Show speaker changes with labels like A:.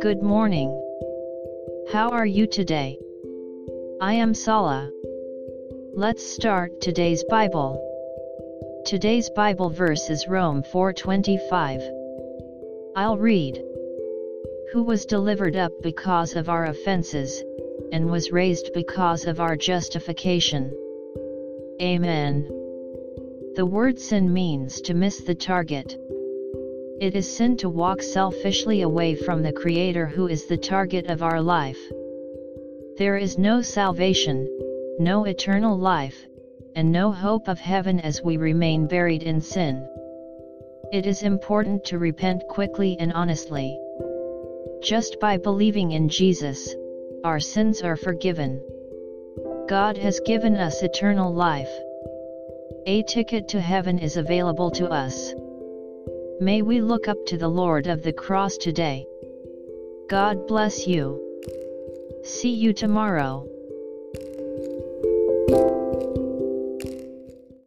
A: Good morning. How are you today? I am Sala. Let's start today's Bible. Today's Bible verse is Rome 4:25. I'll read. Who was delivered up because of our offenses, and was raised because of our justification. Amen. The word sin means to miss the target. It is sin to walk selfishly away from the Creator who is the target of our life. There is no salvation, no eternal life, and no hope of heaven as we remain buried in sin. It is important to repent quickly and honestly. Just by believing in Jesus, our sins are forgiven. God has given us eternal life. A ticket to heaven is available to us. May we look up to the Lord of the cross today. God bless you. See you tomorrow.